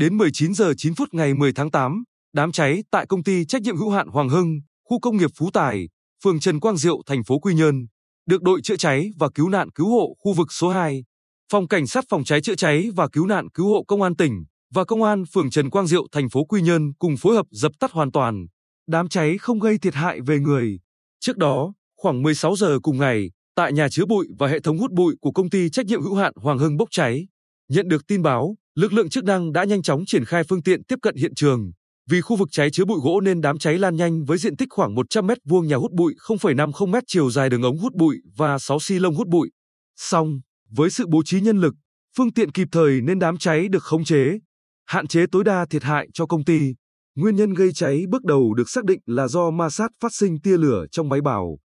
Đến 19 giờ 9 phút ngày 10 tháng 8, đám cháy tại công ty trách nhiệm hữu hạn Hoàng Hưng, khu công nghiệp Phú Tài, phường Trần Quang Diệu, thành phố Quy Nhơn, được đội chữa cháy và cứu nạn cứu hộ khu vực số 2, phòng cảnh sát phòng cháy chữa cháy và cứu nạn cứu hộ công an tỉnh và công an phường Trần Quang Diệu, thành phố Quy Nhơn cùng phối hợp dập tắt hoàn toàn. Đám cháy không gây thiệt hại về người. Trước đó, khoảng 16 giờ cùng ngày, tại nhà chứa bụi và hệ thống hút bụi của công ty trách nhiệm hữu hạn Hoàng Hưng bốc cháy, nhận được tin báo, lực lượng chức năng đã nhanh chóng triển khai phương tiện tiếp cận hiện trường. Vì khu vực cháy chứa bụi gỗ nên đám cháy lan nhanh với diện tích khoảng 100 mét vuông nhà hút bụi 0,50 mét chiều dài đường ống hút bụi và 6 xi lông hút bụi. Song, với sự bố trí nhân lực, phương tiện kịp thời nên đám cháy được khống chế, hạn chế tối đa thiệt hại cho công ty. Nguyên nhân gây cháy bước đầu được xác định là do ma sát phát sinh tia lửa trong máy bảo.